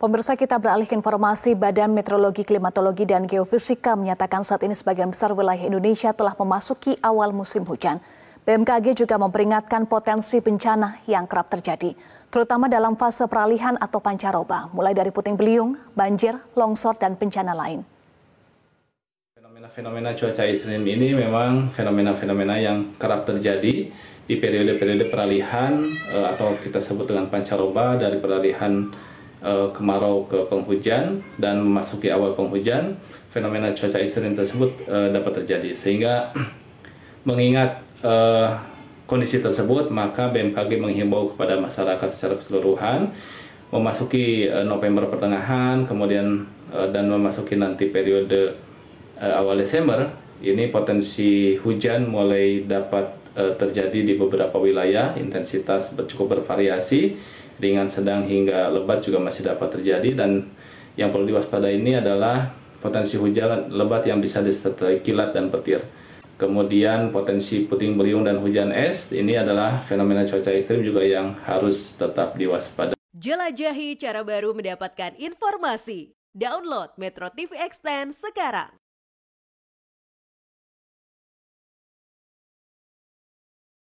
Pemirsa kita beralih ke informasi Badan Meteorologi, Klimatologi, dan Geofisika menyatakan saat ini sebagian besar wilayah Indonesia telah memasuki awal musim hujan. BMKG juga memperingatkan potensi bencana yang kerap terjadi, terutama dalam fase peralihan atau pancaroba, mulai dari puting beliung, banjir, longsor, dan bencana lain. Fenomena-fenomena cuaca ekstrim ini memang fenomena-fenomena yang kerap terjadi di periode-periode peralihan eh, atau kita sebut dengan pancaroba dari peralihan uh, kemarau ke penghujan dan memasuki awal penghujan, fenomena cuaca ekstrim tersebut uh, dapat terjadi. Sehingga mengingat uh, kondisi tersebut, maka BMKG menghimbau kepada masyarakat secara keseluruhan memasuki uh, November pertengahan, kemudian uh, dan memasuki nanti periode uh, awal Desember, ini potensi hujan mulai dapat uh, terjadi di beberapa wilayah, intensitas cukup bervariasi ringan, sedang hingga lebat juga masih dapat terjadi dan yang perlu diwaspadai ini adalah potensi hujan lebat yang bisa disertai kilat dan petir. Kemudian potensi puting beliung dan hujan es ini adalah fenomena cuaca ekstrim juga yang harus tetap diwaspadai. Jelajahi cara baru mendapatkan informasi. Download Metro TV Extend sekarang.